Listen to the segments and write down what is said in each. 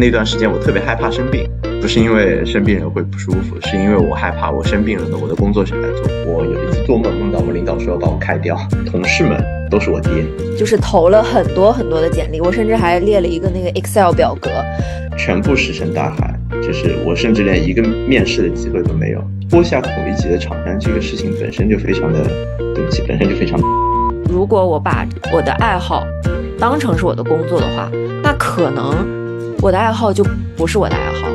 那段时间我特别害怕生病，不是因为生病人会不舒服，是因为我害怕我生病了呢，我的工作谁来做？我有一次做梦梦到我领导说要把我开掉，同事们都是我爹，就是投了很多很多的简历，我甚至还列了一个那个 Excel 表格，全部石沉大海，就是我甚至连一个面试的机会都没有。脱下孔乙己的长衫这个事情本身就非常的，对不起，本身就非常。如果我把我的爱好当成是我的工作的话，那可能我的爱好就不是我的爱好。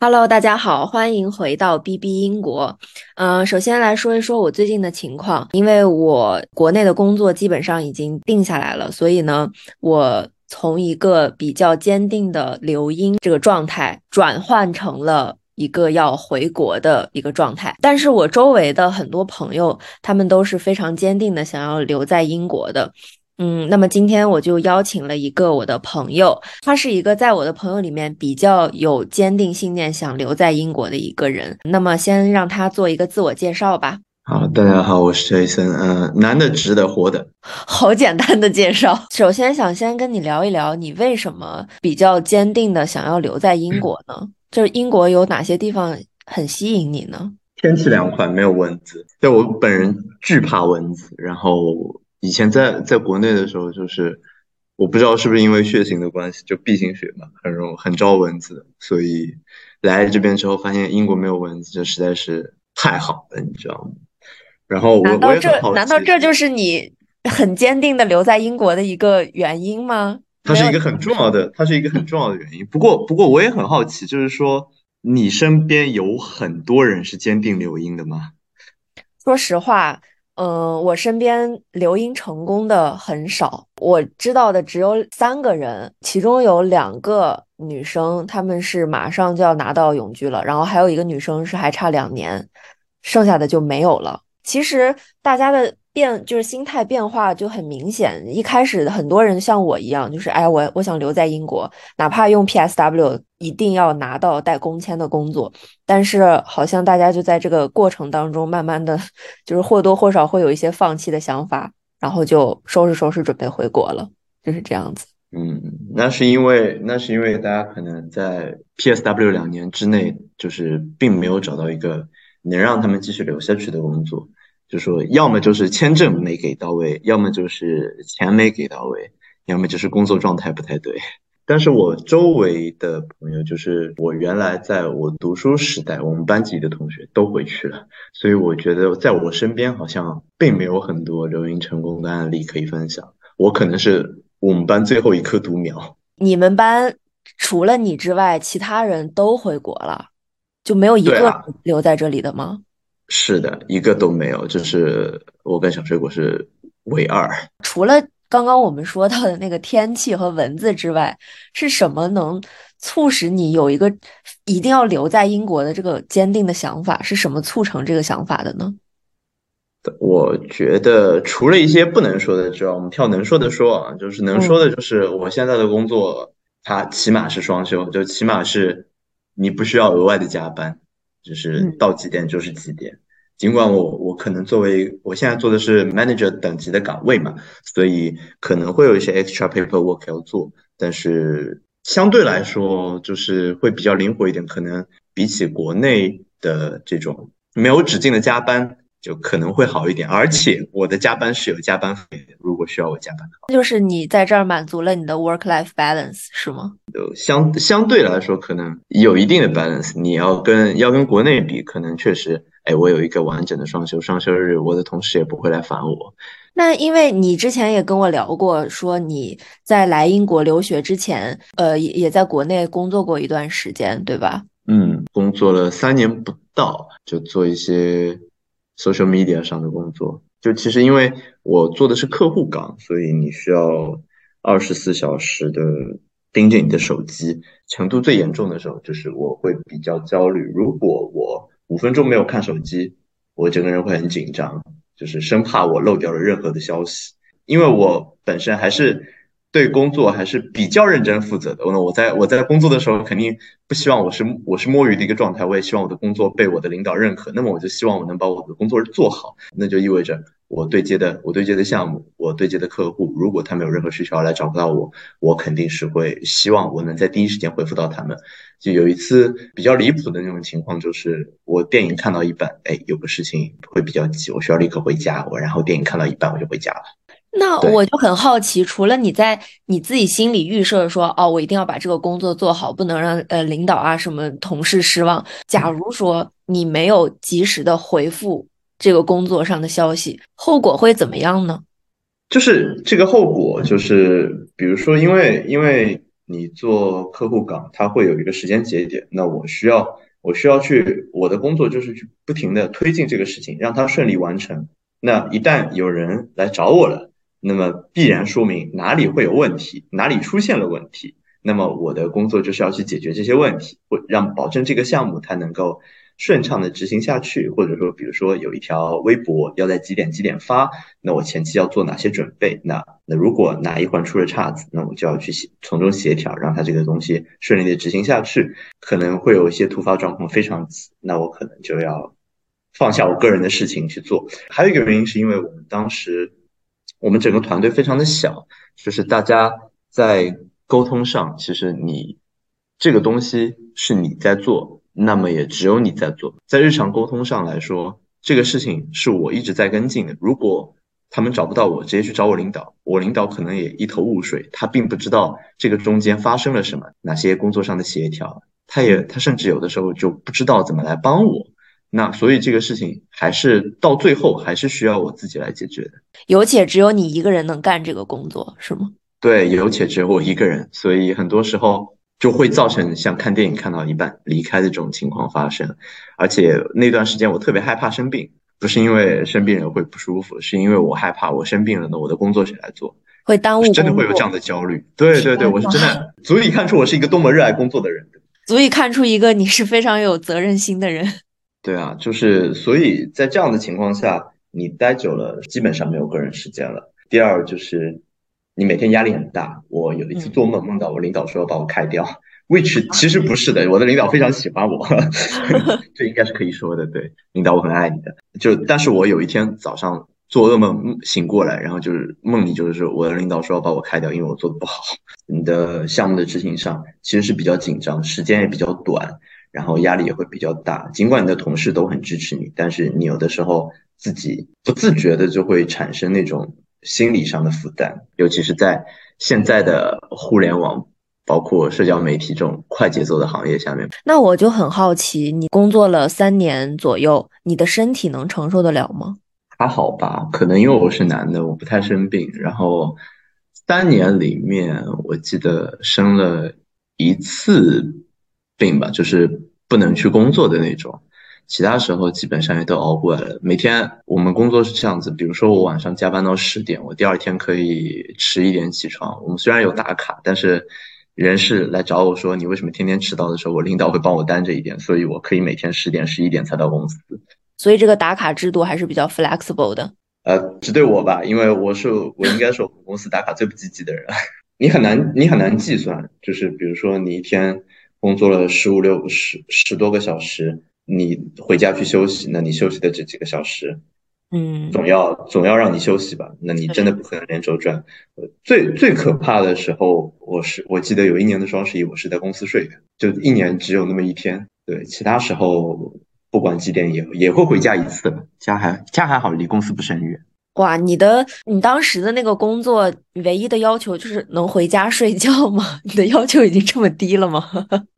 Hello，大家好，欢迎回到 B B 英国。嗯，首先来说一说我最近的情况，因为我国内的工作基本上已经定下来了，所以呢，我从一个比较坚定的留英这个状态转换成了。一个要回国的一个状态，但是我周围的很多朋友，他们都是非常坚定的想要留在英国的。嗯，那么今天我就邀请了一个我的朋友，他是一个在我的朋友里面比较有坚定信念想留在英国的一个人。那么先让他做一个自我介绍吧。好，大家好，我是 Jason。嗯，男的、直的、活的，好简单的介绍。首先想先跟你聊一聊，你为什么比较坚定的想要留在英国呢？就是英国有哪些地方很吸引你呢？天气凉快，没有蚊子。对我本人惧怕蚊子，然后以前在在国内的时候，就是我不知道是不是因为血型的关系，就 B 型血嘛，很容很招蚊子，所以来这边之后发现英国没有蚊子，这实在是太好了，你知道吗？然后我我这难道这就是你很坚定的留在英国的一个原因吗？它是一个很重要的，它是一个很重要的原因。不过，不过我也很好奇，就是说，你身边有很多人是坚定留英的吗？说实话，嗯，我身边留英成功的很少，我知道的只有三个人，其中有两个女生，她们是马上就要拿到永居了，然后还有一个女生是还差两年，剩下的就没有了。其实大家的。变就是心态变化就很明显。一开始很多人像我一样，就是哎，我我想留在英国，哪怕用 PSW，一定要拿到带工签的工作。但是好像大家就在这个过程当中，慢慢的就是或多或少会有一些放弃的想法，然后就收拾收拾准备回国了，就是这样子。嗯，那是因为那是因为大家可能在 PSW 两年之内，就是并没有找到一个能让他们继续留下去的工作。就说，要么就是签证没给到位，要么就是钱没给到位，要么就是工作状态不太对。但是我周围的朋友，就是我原来在我读书时代，我们班级的同学都回去了，所以我觉得在我身边好像并没有很多留英成功的案例可以分享。我可能是我们班最后一棵独苗。你们班除了你之外，其他人都回国了，就没有一个留在这里的吗？是的，一个都没有，就是我跟小水果是唯二。除了刚刚我们说到的那个天气和蚊子之外，是什么能促使你有一个一定要留在英国的这个坚定的想法？是什么促成这个想法的呢？我觉得除了一些不能说的之外，我们挑能说的说啊，就是能说的就是我现在的工作，它起码是双休，就起码是你不需要额外的加班。就是到几点就是几点，尽管我我可能作为我现在做的是 manager 等级的岗位嘛，所以可能会有一些 extra paperwork 要做，但是相对来说就是会比较灵活一点，可能比起国内的这种没有止境的加班。就可能会好一点，而且我的加班是有加班费的，如果需要我加班的话，就是你在这儿满足了你的 work life balance 是吗？就相相对来说可能有一定的 balance，你要跟要跟国内比，可能确实，哎，我有一个完整的双休，双休日我的同事也不会来烦我。那因为你之前也跟我聊过，说你在来英国留学之前，呃，也也在国内工作过一段时间，对吧？嗯，工作了三年不到，就做一些。Social media 上的工作，就其实因为我做的是客户岗，所以你需要二十四小时的盯着你的手机。程度最严重的时候，就是我会比较焦虑。如果我五分钟没有看手机，我整个人会很紧张，就是生怕我漏掉了任何的消息。因为我本身还是。对工作还是比较认真负责的。那我在我在工作的时候，肯定不希望我是我是摸鱼的一个状态。我也希望我的工作被我的领导认可。那么我就希望我能把我的工作做好。那就意味着我对接的我对接的项目，我对接的客户，如果他们有任何需求要来找不到我，我肯定是会希望我能在第一时间回复到他们。就有一次比较离谱的那种情况，就是我电影看到一半，哎，有个事情会比较急，我需要立刻回家，我然后电影看到一半我就回家了。那我就很好奇，除了你在你自己心里预设说，哦，我一定要把这个工作做好，不能让呃领导啊什么同事失望。假如说你没有及时的回复这个工作上的消息，后果会怎么样呢？就是这个后果，就是比如说，因为因为你做客户岗，它会有一个时间节点，那我需要我需要去我的工作就是去不停的推进这个事情，让它顺利完成。那一旦有人来找我了。那么必然说明哪里会有问题，哪里出现了问题。那么我的工作就是要去解决这些问题，或让保证这个项目它能够顺畅的执行下去。或者说，比如说有一条微博要在几点几点发，那我前期要做哪些准备？那那如果哪一环出了岔子，那我就要去协从中协调，让它这个东西顺利的执行下去。可能会有一些突发状况非常急，那我可能就要放下我个人的事情去做。还有一个原因是因为我们当时。我们整个团队非常的小，就是大家在沟通上，其实你这个东西是你在做，那么也只有你在做。在日常沟通上来说，这个事情是我一直在跟进的。如果他们找不到我，直接去找我领导，我领导可能也一头雾水，他并不知道这个中间发生了什么，哪些工作上的协调，他也他甚至有的时候就不知道怎么来帮我。那所以这个事情还是到最后还是需要我自己来解决的，有且只有你一个人能干这个工作，是吗？对，有且只有我一个人，所以很多时候就会造成像看电影看到一半离开的这种情况发生。而且那段时间我特别害怕生病，不是因为生病人会不舒服，是因为我害怕我生病了呢，我的工作谁来做？会耽误，真的会有这样的焦虑。对对对，我是真的足以看出我是一个多么热爱工作的人，足以看出一个你是非常有责任心的人。对啊，就是所以在这样的情况下，你待久了，基本上没有个人时间了。第二就是你每天压力很大。我有一次做梦，梦到我领导说要把我开掉，which 其实不是的，我的领导非常喜欢我，这应该是可以说的。对，领导我很爱你的。就但是我有一天早上做噩梦醒过来，然后就是梦里就是说我的领导说要把我开掉，因为我做的不好。你的项目的执行上其实是比较紧张，时间也比较短。然后压力也会比较大，尽管你的同事都很支持你，但是你有的时候自己不自觉的就会产生那种心理上的负担，尤其是在现在的互联网，包括社交媒体这种快节奏的行业下面。那我就很好奇，你工作了三年左右，你的身体能承受得了吗？还好吧，可能因为我是男的，我不太生病。然后三年里面，我记得生了一次。病吧，就是不能去工作的那种，其他时候基本上也都熬过来了。每天我们工作是这样子，比如说我晚上加班到十点，我第二天可以迟一点起床。我们虽然有打卡，但是人事来找我说你为什么天天迟到的时候，我领导会帮我担着一点，所以我可以每天十点、十一点才到公司。所以这个打卡制度还是比较 flexible 的。呃，只对我吧，因为我是我应该是我们公司打卡最不积极的人。你很难你很难计算，就是比如说你一天。工作了十五六十十多个小时，你回家去休息，那你休息的这几个小时，嗯，总要总要让你休息吧？那你真的不可能连轴转。最最可怕的时候，我是我记得有一年的双十一，我是在公司睡的，就一年只有那么一天。对，其他时候不管几点也也会回家一次。家还家还好，离公司不是很远。哇，你的你当时的那个工作唯一的要求就是能回家睡觉吗？你的要求已经这么低了吗？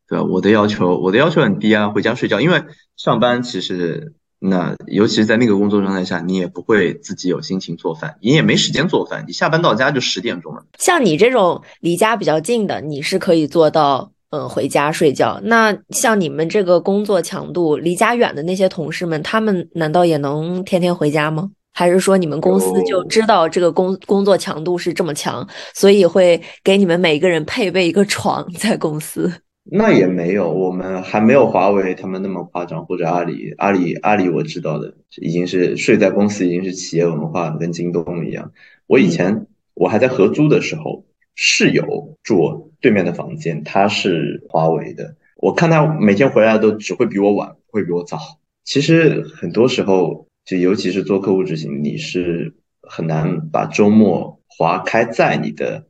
对，我的要求我的要求很低啊，回家睡觉。因为上班其实那尤其是在那个工作状态下，你也不会自己有心情做饭，你也没时间做饭。你下班到家就十点钟了。像你这种离家比较近的，你是可以做到嗯回家睡觉。那像你们这个工作强度离家远的那些同事们，他们难道也能天天回家吗？还是说你们公司就知道这个工工作强度是这么强，所以会给你们每一个人配备一个床在公司？那也没有，我们还没有华为他们那么夸张，或者阿里阿里阿里我知道的已经是睡在公司，已经是企业文化，跟京东一样。我以前我还在合租的时候，室友住我对面的房间，他是华为的，我看他每天回来都只会比我晚，会比我早。其实很多时候。就尤其是做客户执行，你是很难把周末划开在你的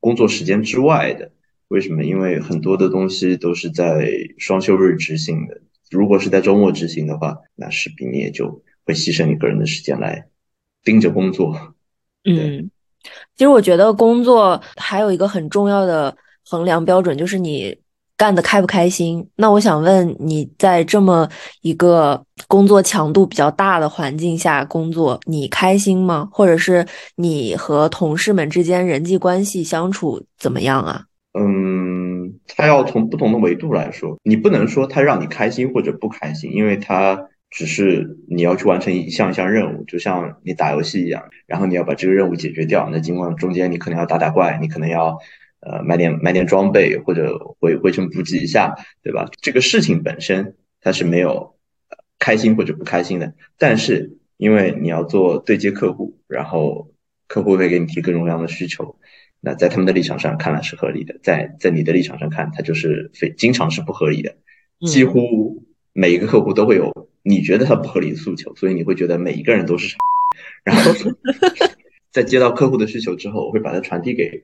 工作时间之外的。为什么？因为很多的东西都是在双休日执行的。如果是在周末执行的话，那势必你也就会牺牲你个人的时间来盯着工作。嗯，其实我觉得工作还有一个很重要的衡量标准，就是你干的开不开心。那我想问你在这么一个工作强度比较大的环境下工作，你开心吗？或者是你和同事们之间人际关系相处怎么样啊？嗯，他要从不同的维度来说，你不能说他让你开心或者不开心，因为他只是你要去完成一项一项任务，就像你打游戏一样，然后你要把这个任务解决掉。那尽管中间你可能要打打怪，你可能要呃买点买点装备或者回回城补给一下，对吧？这个事情本身它是没有开心或者不开心的，但是因为你要做对接客户，然后客户会给你提各种各样的需求。那在他们的立场上看来是合理的，在在你的立场上看，它就是非经常是不合理的。几乎每一个客户都会有你觉得他不合理的诉求，所以你会觉得每一个人都是。然后 在接到客户的需求之后，我会把它传递给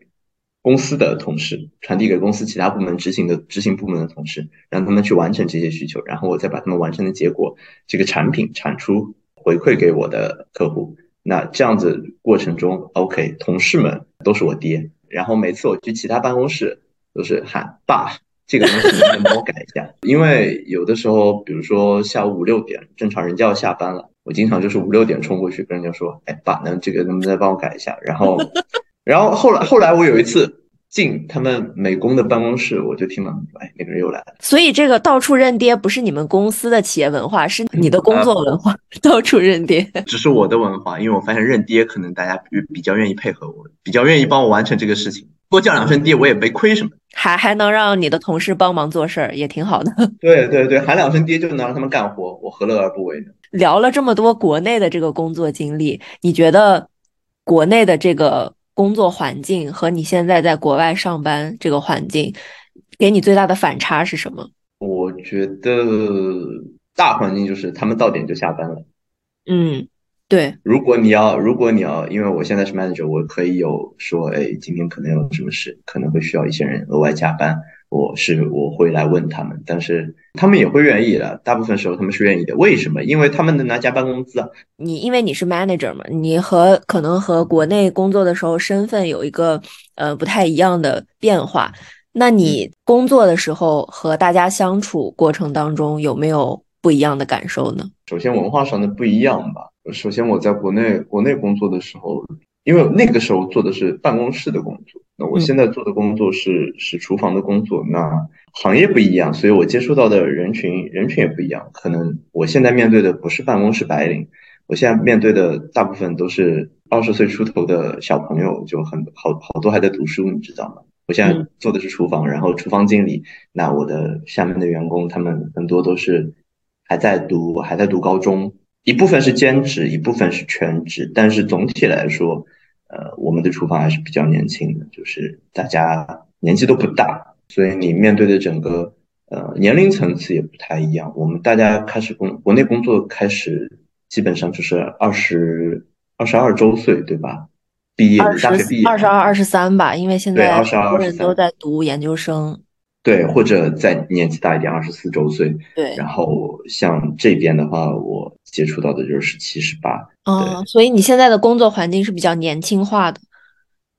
公司的同事，传递给公司其他部门执行的执行部门的同事，让他们去完成这些需求，然后我再把他们完成的结果，这个产品产出回馈给我的客户。那这样子过程中，OK，同事们都是我爹，然后每次我去其他办公室都是喊爸，这个东西能不能帮我改一下？因为有的时候，比如说下午五六点，正常人家要下班了，我经常就是五六点冲过去跟人家说，哎，爸，那这个能不能再帮我改一下？然后，然后后来后来我有一次。进他们美工的办公室，我就听到，哎，那个人又来了。所以这个到处认爹不是你们公司的企业文化，是你的工作文化。到处认爹，只是我的文化，因为我发现认爹可能大家比比较愿意配合我，比较愿意帮我完成这个事情。多叫两声爹，我也没亏什么，还还能让你的同事帮忙做事儿，也挺好的。对对对，喊两声爹就能让他们干活，我何乐而不为呢？聊了这么多国内的这个工作经历，你觉得国内的这个？工作环境和你现在在国外上班这个环境，给你最大的反差是什么？我觉得大环境就是他们到点就下班了。嗯，对。如果你要，如果你要，因为我现在是 manager，我可以有说，哎，今天可能有什么事，可能会需要一些人额外加班。我是我会来问他们，但是他们也会愿意的。大部分时候他们是愿意的。为什么？因为他们能拿加班工资啊。你因为你是 manager 嘛，你和可能和国内工作的时候身份有一个呃不太一样的变化。那你工作的时候和大家相处过程当中有没有不一样的感受呢？首先文化上的不一样吧。首先我在国内国内工作的时候。因为那个时候做的是办公室的工作，那我现在做的工作是是厨房的工作，那行业不一样，所以我接触到的人群人群也不一样。可能我现在面对的不是办公室白领，我现在面对的大部分都是二十岁出头的小朋友，就很好好多还在读书，你知道吗？我现在做的是厨房，然后厨房经理，那我的下面的员工他们很多都是还在读还在读高中。一部分是兼职，一部分是全职，但是总体来说，呃，我们的厨房还是比较年轻的，就是大家年纪都不大，所以你面对的整个呃年龄层次也不太一样。我们大家开始工国内工作开始，基本上就是二十二十二周岁，对吧？毕业大学毕业二十二二十三吧，因为现在很多人都在读研究生。对，或者再年纪大一点，二十四周岁。对，然后像这边的话，我接触到的就是十七、十八。哦，所以你现在的工作环境是比较年轻化的。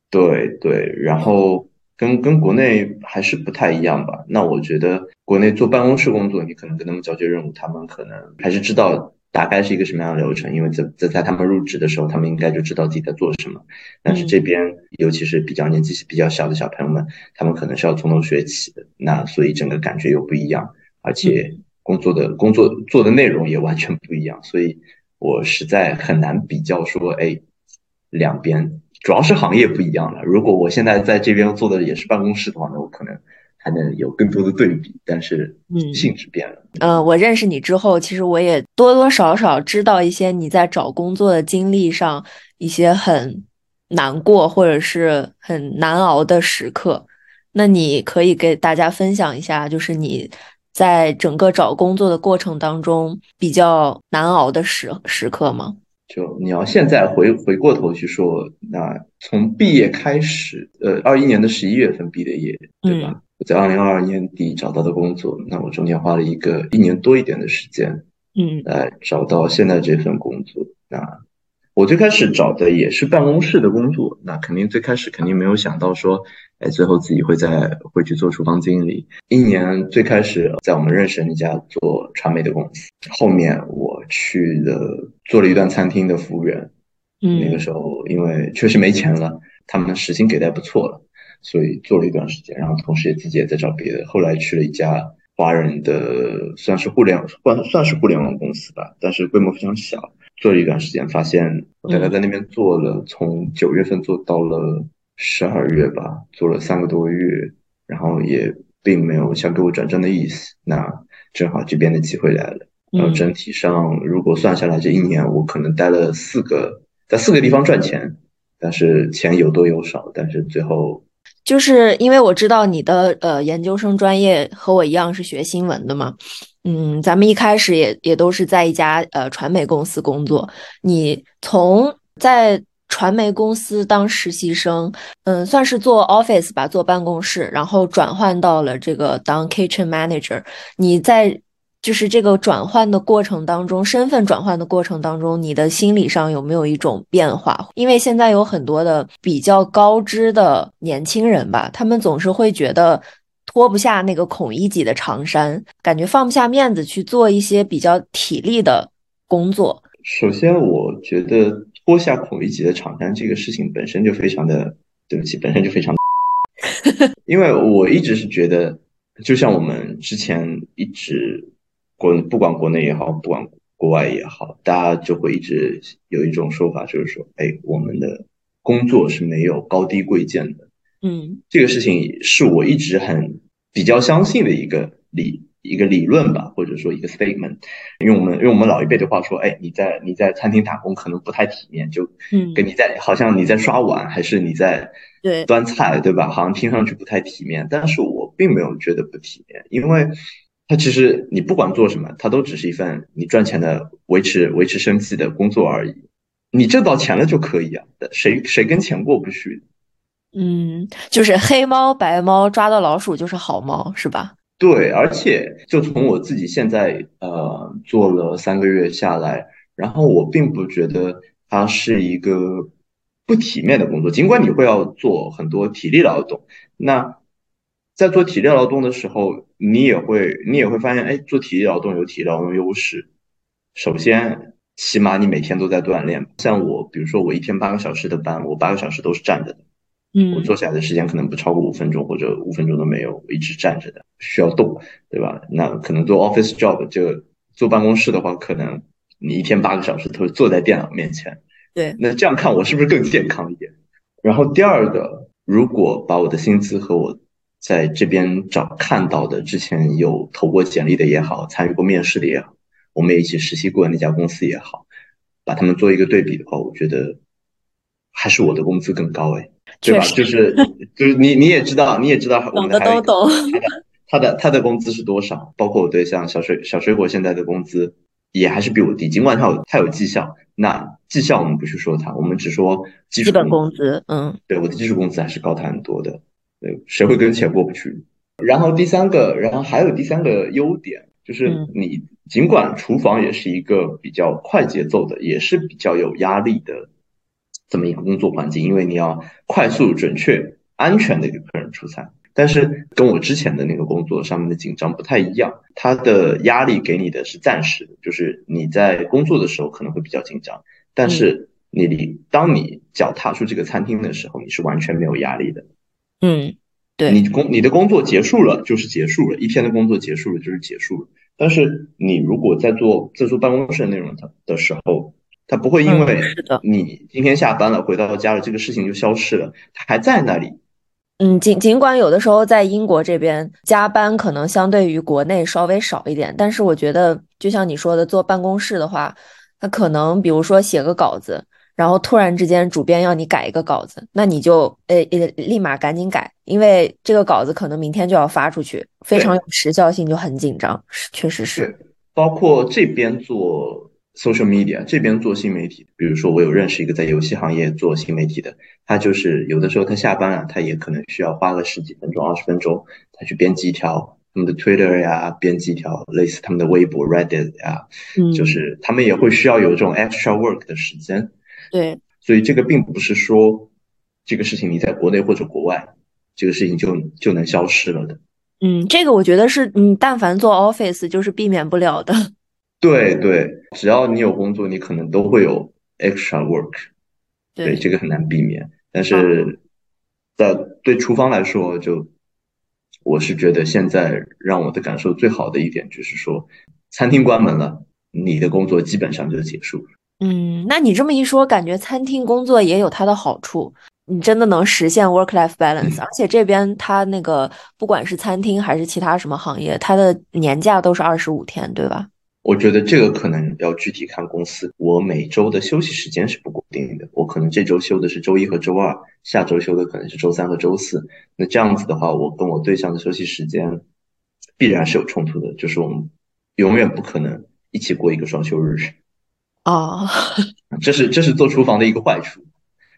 对对，然后跟跟国内还是不太一样吧？那我觉得国内做办公室工作，你可能跟他们交接任务，他们可能还是知道。大概是一个什么样的流程？因为在在在他们入职的时候，他们应该就知道自己在做什么。但是这边，尤其是比较年纪比较小的小朋友们，他们可能是要从头学起的。那所以整个感觉又不一样，而且工作的工作做的内容也完全不一样。所以我实在很难比较说，哎，两边主要是行业不一样了。如果我现在在这边做的也是办公室的话，那我可能。还能有更多的对比，但是嗯，性质变了。嗯，我认识你之后，其实我也多多少少知道一些你在找工作的经历上一些很难过或者是很难熬的时刻。那你可以给大家分享一下，就是你在整个找工作的过程当中比较难熬的时时刻吗？就你要现在回回过头去说，那从毕业开始，呃，二一年的十一月份毕的业，对吧？我在二零二二年底找到的工作，那我中间花了一个一年多一点的时间，嗯，来找到现在这份工作。那我最开始找的也是办公室的工作，那肯定最开始肯定没有想到说，哎，最后自己会在会去做厨房经理。一年最开始在我们认识的那家做传媒的公司，后面我去了做了一段餐厅的服务员。嗯，那个时候因为确实没钱了，他们时薪给的不错了，所以做了一段时间，然后同时也自己也在找别的。后来去了一家华人的算是互联算算是互联网公司吧，但是规模非常小。做了一段时间，发现我大概在那边做了，从九月份做到了十二月吧，做了三个多月，然后也并没有想给我转正的意思。那正好这边的机会来了，然后整体上如果算下来这一年，我可能待了四个，在四个地方赚钱，但是钱有多有少，但是最后就是因为我知道你的呃研究生专业和我一样是学新闻的嘛。嗯，咱们一开始也也都是在一家呃传媒公司工作。你从在传媒公司当实习生，嗯，算是做 office 吧，做办公室，然后转换到了这个当 kitchen manager。你在就是这个转换的过程当中，身份转换的过程当中，你的心理上有没有一种变化？因为现在有很多的比较高知的年轻人吧，他们总是会觉得。脱不下那个孔乙己的长衫，感觉放不下面子去做一些比较体力的工作。首先，我觉得脱下孔乙己的长衫这个事情本身就非常的，对不起，本身就非常。因为我一直是觉得，就像我们之前一直国不管国内也好，不管国外也好，大家就会一直有一种说法，就是说，哎，我们的工作是没有高低贵贱的。嗯，这个事情是我一直很比较相信的一个理一个理论吧，或者说一个 statement。因为我们用我们老一辈的话说，哎，你在你在餐厅打工可能不太体面，就嗯，跟你在好像你在刷碗还是你在对端菜，对吧？好像听上去不太体面，但是我并没有觉得不体面，因为它其实你不管做什么，它都只是一份你赚钱的维持维持生计的工作而已。你挣到钱了就可以啊，谁谁跟钱过不去？嗯，就是黑猫白猫抓到老鼠就是好猫，是吧？对，而且就从我自己现在呃做了三个月下来，然后我并不觉得它是一个不体面的工作，尽管你会要做很多体力劳动。那在做体力劳动的时候，你也会你也会发现，哎，做体力劳动有体力劳动优势。首先，起码你每天都在锻炼。像我，比如说我一天八个小时的班，我八个小时都是站着的。我坐下来的时间可能不超过五分钟，或者五分钟都没有，我一直站着的，需要动，对吧？那可能做 office job 就坐办公室的话，可能你一天八个小时都是坐在电脑面前。对，那这样看我是不是更健康一点？然后第二个，如果把我的薪资和我在这边找看到的之前有投过简历的也好，参与过面试的也好，我们也一起实习过的那家公司也好，把他们做一个对比的话，我觉得还是我的工资更高哎。对吧？就是就是你你也知道，你也知道，懂的都懂。他的他的他的工资是多少？包括我对象小水小水果现在的工资也还是比我低，尽管他有他有绩效。那绩效我们不去说他，我们只说基基本工资。嗯，对，我的基础工资还是高他很多的。对，谁会跟钱过不去？然后第三个，然后还有第三个优点就是，你尽管厨房也是一个比较快节奏的，也是比较有压力的。这么一个工作环境，因为你要快速、准确、安全的给客人出餐，但是跟我之前的那个工作上面的紧张不太一样。他的压力给你的是暂时的，就是你在工作的时候可能会比较紧张，但是你离当你脚踏出这个餐厅的时候，你是完全没有压力的。嗯，对，你工你的工作结束了就是结束了，一天的工作结束了就是结束了。但是你如果在做在做办公室的内容的的时候，他不会因为你今天下班了回到家了，这个事情就消失了，他还在那里。嗯，尽尽管有的时候在英国这边加班可能相对于国内稍微少一点，但是我觉得就像你说的，坐办公室的话，他可能比如说写个稿子，然后突然之间主编要你改一个稿子，那你就呃呃立马赶紧改，因为这个稿子可能明天就要发出去，非常有时效性，就很紧张。是，确实是。包括这边做 social media，这边做新媒体，比如说我有认识一个在游戏行业做新媒体的，他就是有的时候他下班了，他也可能需要花个十几分钟、二十分钟，他去编辑一条他们的 Twitter 呀，编辑一条类似他们的微博 Reddit 呀，就是他们也会需要有这种 extra work 的时间。对，所以这个并不是说这个事情你在国内或者国外，这个事情就就能消失了的。嗯，这个我觉得是，嗯，但凡做 office 就是避免不了的。对对，只要你有工作，你可能都会有 extra work。对，这个很难避免。但是在对厨房来说，就我是觉得现在让我的感受最好的一点就是说，餐厅关门了，你的工作基本上就结束了。嗯，那你这么一说，感觉餐厅工作也有它的好处。你真的能实现 work-life balance，而且这边它那个不管是餐厅还是其他什么行业，它的年假都是二十五天，对吧？我觉得这个可能要具体看公司。我每周的休息时间是不固定的，我可能这周休的是周一和周二，下周休的可能是周三和周四。那这样子的话，我跟我对象的休息时间必然是有冲突的，就是我们永远不可能一起过一个双休日。哦，这是这是做厨房的一个坏处。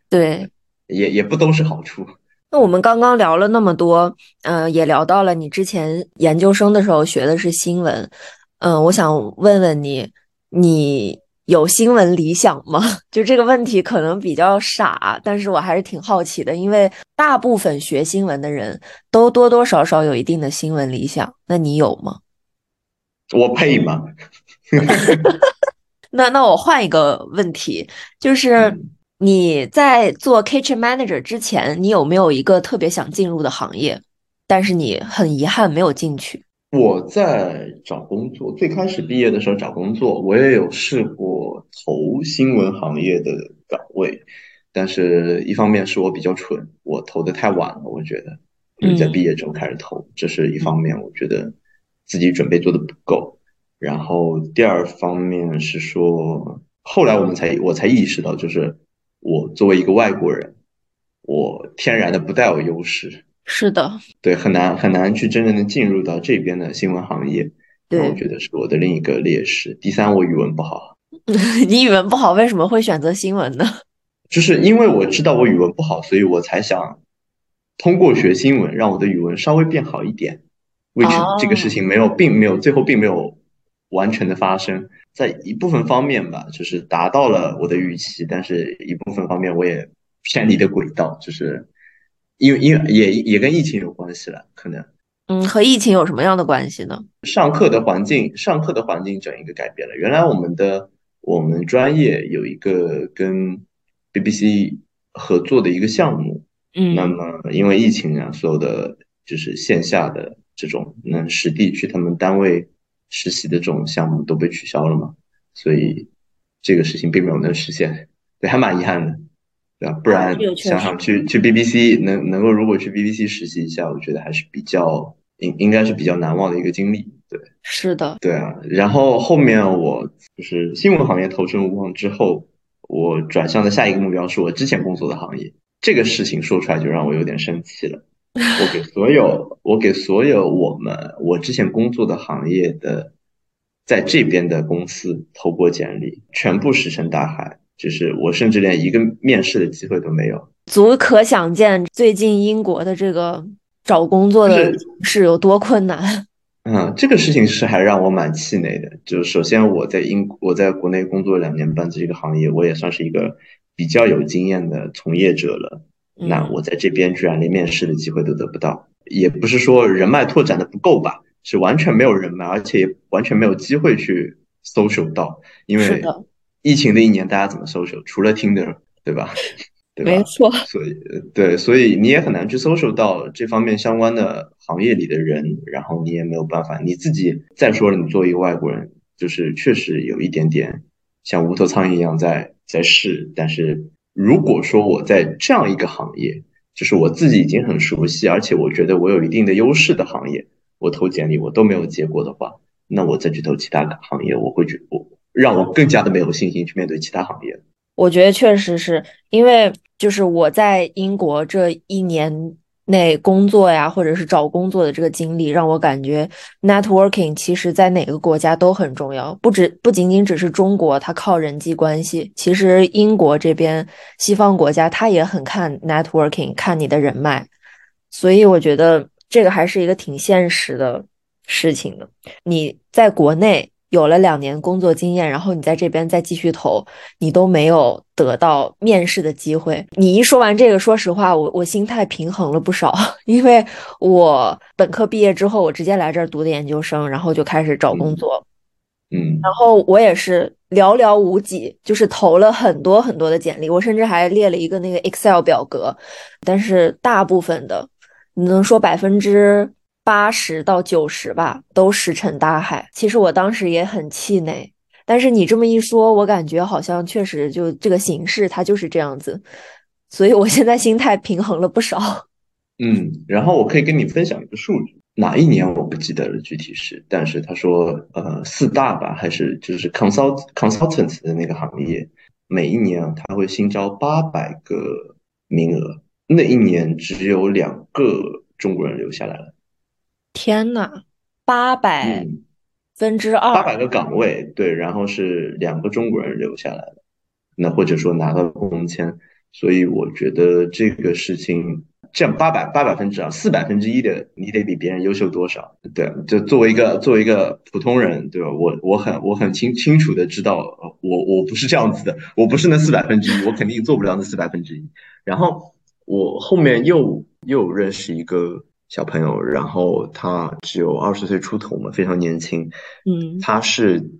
对。也也不都是好处。那我们刚刚聊了那么多，嗯，也聊到了你之前研究生的时候学的是新闻，嗯，我想问问你，你有新闻理想吗？就这个问题可能比较傻，但是我还是挺好奇的，因为大部分学新闻的人都多多少少有一定的新闻理想，那你有吗？我配吗？那那我换一个问题，就是。你在做 kitchen manager 之前，你有没有一个特别想进入的行业，但是你很遗憾没有进去？我在找工作，最开始毕业的时候找工作，我也有试过投新闻行业的岗位，但是一方面是我比较蠢，我投的太晚了，我觉得就是在毕业之后开始投，这是一方面，我觉得自己准备做的不够。然后第二方面是说，后来我们才我才意识到，就是。我作为一个外国人，我天然的不带有优势。是的，对，很难很难去真正的进入到这边的新闻行业。对，我觉得是我的另一个劣势。第三，我语文不好。你语文不好，为什么会选择新闻呢？就是因为我知道我语文不好，所以我才想通过学新闻让我的语文稍微变好一点。which 这个事情没有，并没有最后并没有完全的发生。在一部分方面吧，就是达到了我的预期，但是一部分方面我也偏离的轨道，就是因为因为也也跟疫情有关系了，可能。嗯，和疫情有什么样的关系呢？上课的环境，上课的环境整一个改变了。原来我们的我们专业有一个跟 BBC 合作的一个项目，嗯，那么因为疫情啊，所有的就是线下的这种能实地去他们单位。实习的这种项目都被取消了嘛，所以这个事情并没有能实现，对，还蛮遗憾的，对吧？不然想想去去 BBC 能能够如果去 BBC 实习一下，我觉得还是比较应应该是比较难忘的一个经历，对，是的，对啊。然后后面我就是新闻行业投身无望之后，我转向的下一个目标是我之前工作的行业，这个事情说出来就让我有点生气了。我给所有，我给所有我们我之前工作的行业的，在这边的公司投过简历，全部石沉大海，就是我甚至连一个面试的机会都没有。足可想见，最近英国的这个找工作的是有多困难。嗯，这个事情是还让我蛮气馁的。就是首先我在英我在国内工作两年半，这个行业我也算是一个比较有经验的从业者了。那我在这边居然连面试的机会都得不到，也不是说人脉拓展的不够吧，是完全没有人脉，而且也完全没有机会去 social 到。因为疫情的一年，大家怎么 social？除了听的，对吧？对吧？没错。所以，对，所以你也很难去 social 到这方面相关的行业里的人，然后你也没有办法。你自己再说了，你作为一个外国人，就是确实有一点点像无头苍蝇一样在在试，但是。如果说我在这样一个行业，就是我自己已经很熟悉，而且我觉得我有一定的优势的行业，我投简历我都没有结果的话，那我再去投其他的行业，我会觉我让我更加的没有信心去面对其他行业。我觉得确实是因为，就是我在英国这一年内工作呀，或者是找工作的这个经历，让我感觉 networking 其实在哪个国家都很重要，不止不仅仅只是中国，它靠人际关系，其实英国这边西方国家它也很看 networking，看你的人脉，所以我觉得这个还是一个挺现实的事情的。你在国内。有了两年工作经验，然后你在这边再继续投，你都没有得到面试的机会。你一说完这个，说实话，我我心态平衡了不少，因为我本科毕业之后，我直接来这儿读的研究生，然后就开始找工作。嗯，然后我也是寥寥无几，就是投了很多很多的简历，我甚至还列了一个那个 Excel 表格，但是大部分的，你能说百分之。八十到九十吧，都石沉大海。其实我当时也很气馁，但是你这么一说，我感觉好像确实就这个形式它就是这样子，所以我现在心态平衡了不少。嗯，然后我可以跟你分享一个数据，哪一年我不记得了具体是，但是他说呃四大吧，还是就是 consult consultant 的那个行业，每一年他会新招八百个名额，那一年只有两个中国人留下来了。天呐，八百分之二，八百个岗位，对，然后是两个中国人留下来的，那或者说拿到工签，所以我觉得这个事情，这样八百八百分之二，四百分之一的，你得比别人优秀多少？对，就作为一个作为一个普通人，对吧？我我很我很清清楚的知道，我我不是这样子的，我不是那四百分之一，我肯定做不了那四百分之一。然后我后面又又认识一个。小朋友，然后他只有二十岁出头嘛，非常年轻。嗯，他是，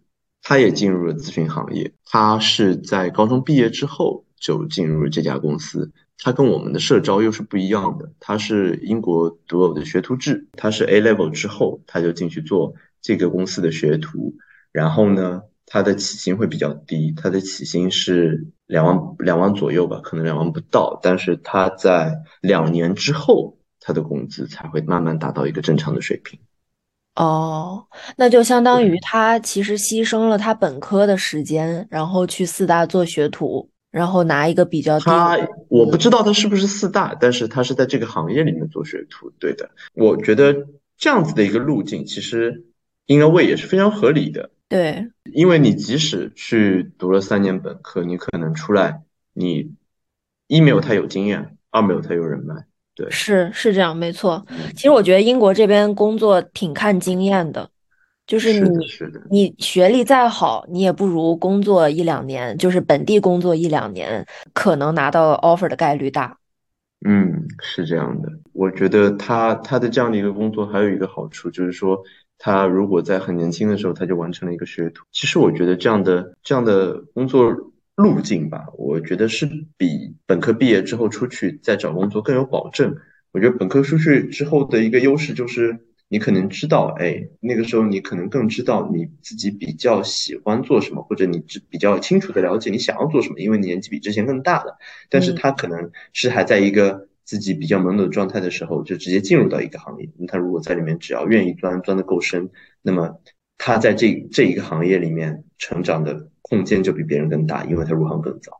他也进入了咨询行业。他是在高中毕业之后就进入了这家公司。他跟我们的社招又是不一样的。他是英国独有的学徒制，他是 A level 之后他就进去做这个公司的学徒。然后呢，他的起薪会比较低，他的起薪是两万两万左右吧，可能两万不到。但是他在两年之后。他的工资才会慢慢达到一个正常的水平。哦，那就相当于他其实牺牲了他本科的时间，然后去四大做学徒，然后拿一个比较低。他我不知道他是不是四大，但是他是在这个行业里面做学徒。对的，我觉得这样子的一个路径，其实应该问也是非常合理的。对，因为你即使去读了三年本科，你可能出来，你一没有太有经验，二没有太有人脉。对，是是这样，没错。其实我觉得英国这边工作挺看经验的，就是你你学历再好，你也不如工作一两年，就是本地工作一两年，可能拿到 offer 的概率大。嗯，是这样的。我觉得他他的这样的一个工作还有一个好处，就是说他如果在很年轻的时候他就完成了一个学徒，其实我觉得这样的这样的工作。路径吧，我觉得是比本科毕业之后出去再找工作更有保证。我觉得本科出去之后的一个优势就是，你可能知道，哎，那个时候你可能更知道你自己比较喜欢做什么，或者你比较清楚的了解你想要做什么，因为你年纪比之前更大了。但是他可能是还在一个自己比较懵懂的状态的时候，就直接进入到一个行业。他如果在里面只要愿意钻，钻的够深，那么他在这这一个行业里面成长的。空间就比别人更大，因为他入行更早。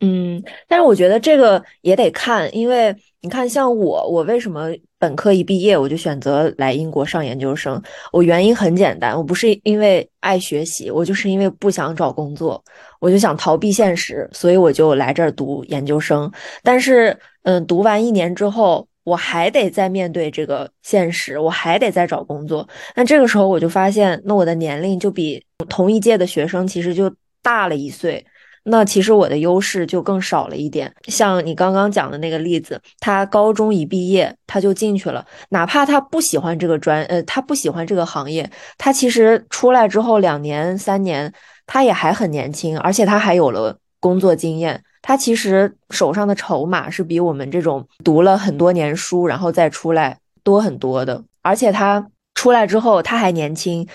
嗯，但是我觉得这个也得看，因为你看，像我，我为什么本科一毕业我就选择来英国上研究生？我原因很简单，我不是因为爱学习，我就是因为不想找工作，我就想逃避现实，所以我就来这儿读研究生。但是，嗯，读完一年之后，我还得再面对这个现实，我还得再找工作。那这个时候我就发现，那我的年龄就比同一届的学生其实就。大了一岁，那其实我的优势就更少了一点。像你刚刚讲的那个例子，他高中一毕业他就进去了，哪怕他不喜欢这个专，呃，他不喜欢这个行业，他其实出来之后两年三年，他也还很年轻，而且他还有了工作经验，他其实手上的筹码是比我们这种读了很多年书然后再出来多很多的。而且他出来之后他还年轻。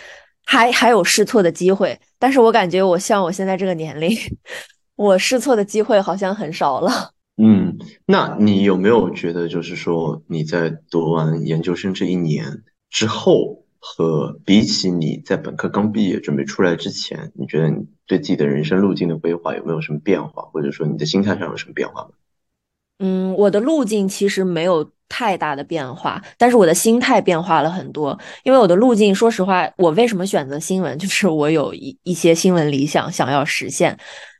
还还有试错的机会，但是我感觉我像我现在这个年龄，我试错的机会好像很少了。嗯，那你有没有觉得，就是说你在读完研究生这一年之后，和比起你在本科刚毕业准备出来之前，你觉得你对自己的人生路径的规划有没有什么变化，或者说你的心态上有什么变化吗？嗯，我的路径其实没有太大的变化，但是我的心态变化了很多。因为我的路径，说实话，我为什么选择新闻，就是我有一一些新闻理想想要实现。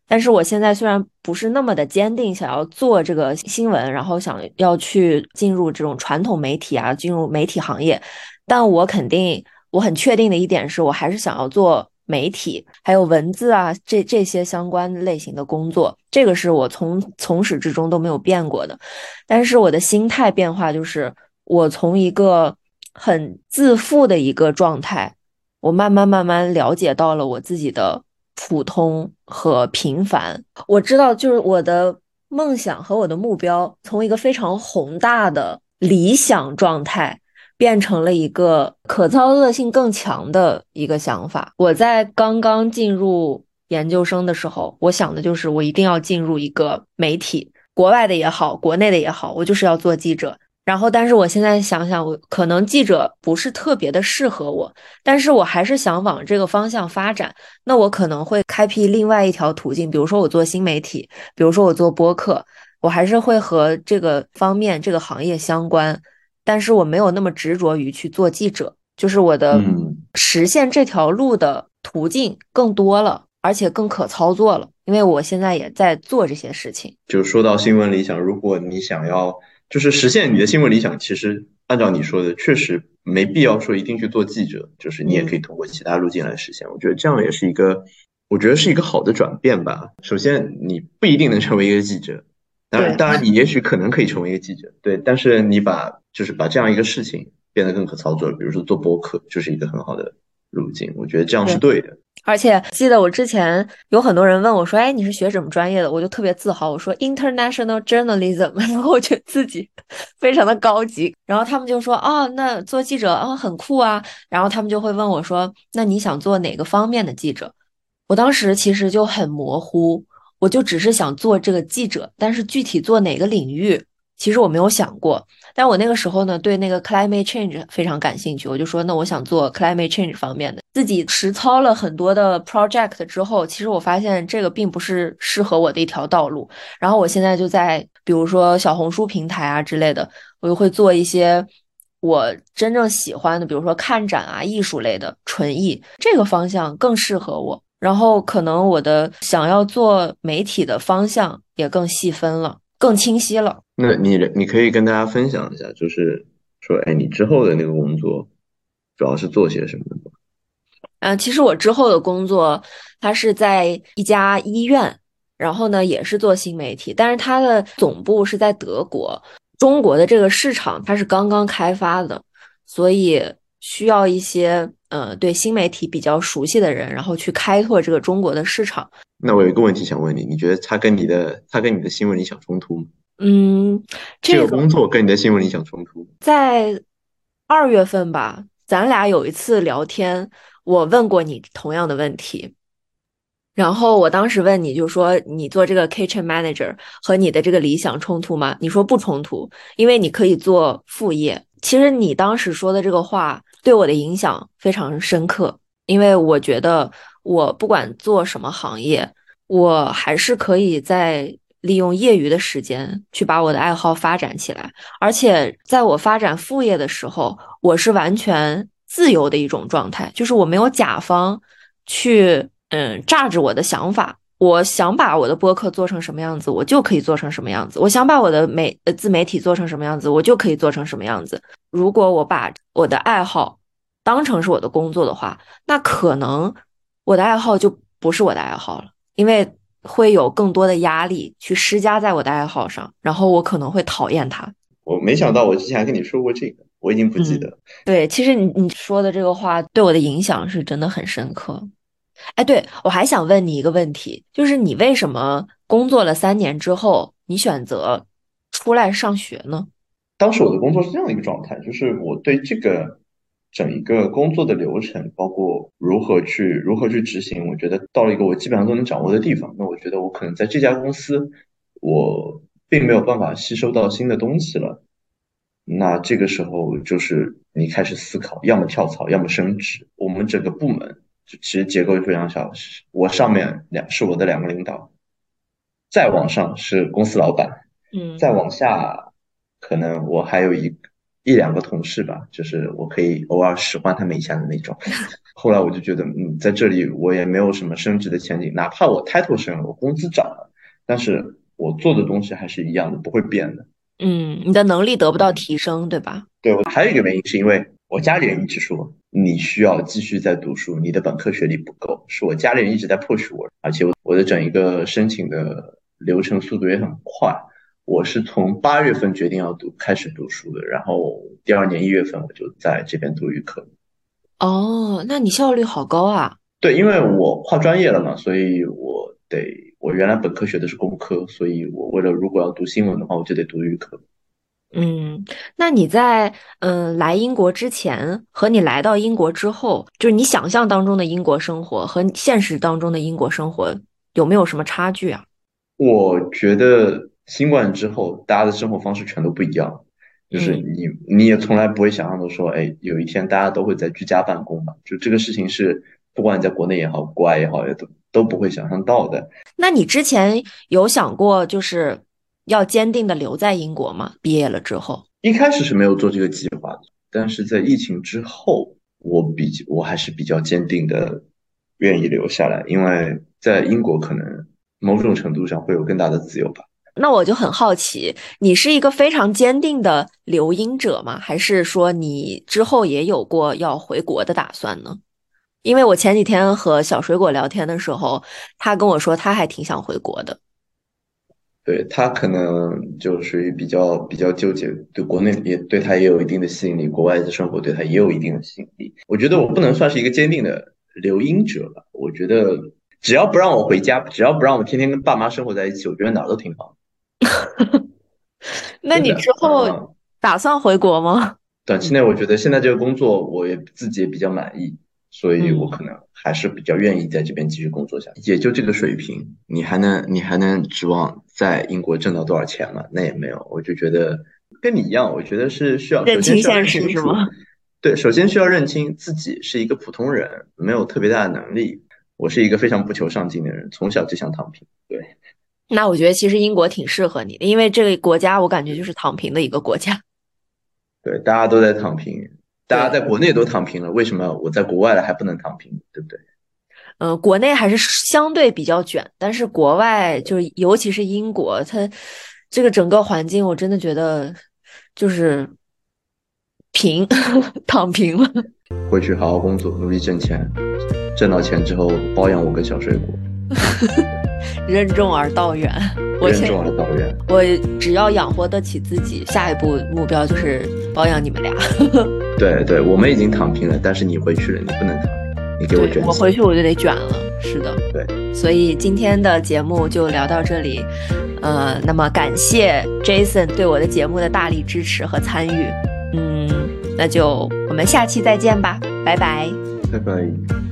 但是我现在虽然不是那么的坚定，想要做这个新闻，然后想要去进入这种传统媒体啊，进入媒体行业，但我肯定我很确定的一点是，我还是想要做。媒体还有文字啊，这这些相关类型的工作，这个是我从从始至终都没有变过的。但是我的心态变化就是，我从一个很自负的一个状态，我慢慢慢慢了解到了我自己的普通和平凡。我知道，就是我的梦想和我的目标，从一个非常宏大的理想状态。变成了一个可操作性更强的一个想法。我在刚刚进入研究生的时候，我想的就是我一定要进入一个媒体，国外的也好，国内的也好，我就是要做记者。然后，但是我现在想想，我可能记者不是特别的适合我，但是我还是想往这个方向发展。那我可能会开辟另外一条途径，比如说我做新媒体，比如说我做播客，我还是会和这个方面、这个行业相关。但是我没有那么执着于去做记者，就是我的实现这条路的途径更多了，而且更可操作了。因为我现在也在做这些事情。就说到新闻理想，如果你想要就是实现你的新闻理想，其实按照你说的，确实没必要说一定去做记者，就是你也可以通过其他路径来实现。我觉得这样也是一个，我觉得是一个好的转变吧。首先，你不一定能成为一个记者。当然，当然，你也许可能可以成为一个记者，对。但是你把就是把这样一个事情变得更可操作，比如说做播客，就是一个很好的路径。我觉得这样是对的。而且记得我之前有很多人问我说：“哎，你是学什么专业的？”我就特别自豪，我说 “International Journalism”，然后我觉得自己 非常的高级。然后他们就说：“哦，那做记者啊，很酷啊。”然后他们就会问我说：“那你想做哪个方面的记者？”我当时其实就很模糊。我就只是想做这个记者，但是具体做哪个领域，其实我没有想过。但我那个时候呢，对那个 climate change 非常感兴趣，我就说，那我想做 climate change 方面的。自己实操了很多的 project 之后，其实我发现这个并不是适合我的一条道路。然后我现在就在，比如说小红书平台啊之类的，我就会做一些我真正喜欢的，比如说看展啊、艺术类的纯艺，这个方向更适合我。然后可能我的想要做媒体的方向也更细分了，更清晰了。那你你可以跟大家分享一下，就是说，哎，你之后的那个工作主要是做些什么的吗？嗯，其实我之后的工作，它是在一家医院，然后呢也是做新媒体，但是它的总部是在德国。中国的这个市场它是刚刚开发的，所以需要一些。呃，对新媒体比较熟悉的人，然后去开拓这个中国的市场。那我有一个问题想问你，你觉得他跟你的他跟你的新闻理想冲突吗？嗯，这个工作跟你的新闻理想冲突？在二月份吧，咱俩有一次聊天，我问过你同样的问题，然后我当时问你就说，你做这个 kitchen manager 和你的这个理想冲突吗？你说不冲突，因为你可以做副业。其实你当时说的这个话。对我的影响非常深刻，因为我觉得我不管做什么行业，我还是可以在利用业余的时间去把我的爱好发展起来。而且在我发展副业的时候，我是完全自由的一种状态，就是我没有甲方去嗯榨着我的想法。我想把我的播客做成什么样子，我就可以做成什么样子；我想把我的媒呃自媒体做成什么样子，我就可以做成什么样子。如果我把我的爱好当成是我的工作的话，那可能我的爱好就不是我的爱好了，因为会有更多的压力去施加在我的爱好上，然后我可能会讨厌它。我没想到我之前还跟你说过这个，我已经不记得。对，其实你你说的这个话对我的影响是真的很深刻。哎，对我还想问你一个问题，就是你为什么工作了三年之后，你选择出来上学呢？当时我的工作是这样的一个状态，就是我对这个整一个工作的流程，包括如何去如何去执行，我觉得到了一个我基本上都能掌握的地方。那我觉得我可能在这家公司，我并没有办法吸收到新的东西了。那这个时候就是你开始思考，要么跳槽，要么升职。我们整个部门其实结构就非常小，我上面两是我的两个领导，再往上是公司老板，嗯，再往下可能我还有一一两个同事吧，就是我可以偶尔使唤他们一下的那种。后来我就觉得，嗯，在这里我也没有什么升职的前景，哪怕我 title 升了，我工资涨了，但是我做的东西还是一样的，不会变的。嗯，你的能力得不到提升，对吧？对，还有一个原因是因为我家里人一直说你需要继续在读书，你的本科学历不够，是我家里人一直在迫使我，而且我的整一个申请的流程速度也很快。我是从八月份决定要读开始读书的，然后第二年一月份我就在这边读预科。哦，那你效率好高啊！对，因为我跨专业了嘛，所以我得。我原来本科学的是工科，所以我为了如果要读新闻的话，我就得读预科。嗯，那你在嗯来英国之前和你来到英国之后，就是你想象当中的英国生活和现实当中的英国生活有没有什么差距啊？我觉得新冠之后，大家的生活方式全都不一样，就是你你也从来不会想象到说，哎，有一天大家都会在居家办公嘛，就这个事情是。不管你在国内也好，国外也好，也都都不会想象到的。那你之前有想过，就是要坚定的留在英国吗？毕业了之后，一开始是没有做这个计划的，但是在疫情之后，我比我还是比较坚定的愿意留下来，因为在英国可能某种程度上会有更大的自由吧。那我就很好奇，你是一个非常坚定的留英者吗？还是说你之后也有过要回国的打算呢？因为我前几天和小水果聊天的时候，他跟我说他还挺想回国的。对他可能就属于比较比较纠结，对国内也对他也有一定的吸引力，国外的生活对他也有一定的吸引力。我觉得我不能算是一个坚定的留英者吧。我觉得只要不让我回家，只要不让我天天跟爸妈生活在一起，我觉得哪儿都挺好。那你之后打算回国吗？短期内，我觉得现在这个工作我也自己也比较满意。所以我可能还是比较愿意在这边继续工作下去，也就这个水平，你还能你还能指望在英国挣到多少钱吗？那也没有，我就觉得跟你一样，我觉得是需要认清现实是吗？对，首先需要认清自己是一个普通人，没有特别大的能力。我是一个非常不求上进的人，从小就想躺平。对，那我觉得其实英国挺适合你的，因为这个国家我感觉就是躺平的一个国家。对，大家都在躺平。大家在国内都躺平了，为什么我在国外了还不能躺平？对不对？嗯，国内还是相对比较卷，但是国外就是尤其是英国，它这个整个环境，我真的觉得就是平 躺平了。回去好好工作，努力挣钱，挣到钱之后包养我跟小水果。任重而道远。我任重而道远。我只要养活得起自己，下一步目标就是包养你们俩。对对，我们已经躺平了，但是你回去了，你不能躺平，你给我卷。我回去我就得卷了，是的。对，所以今天的节目就聊到这里。呃，那么感谢 Jason 对我的节目的大力支持和参与。嗯，那就我们下期再见吧，拜拜。拜拜。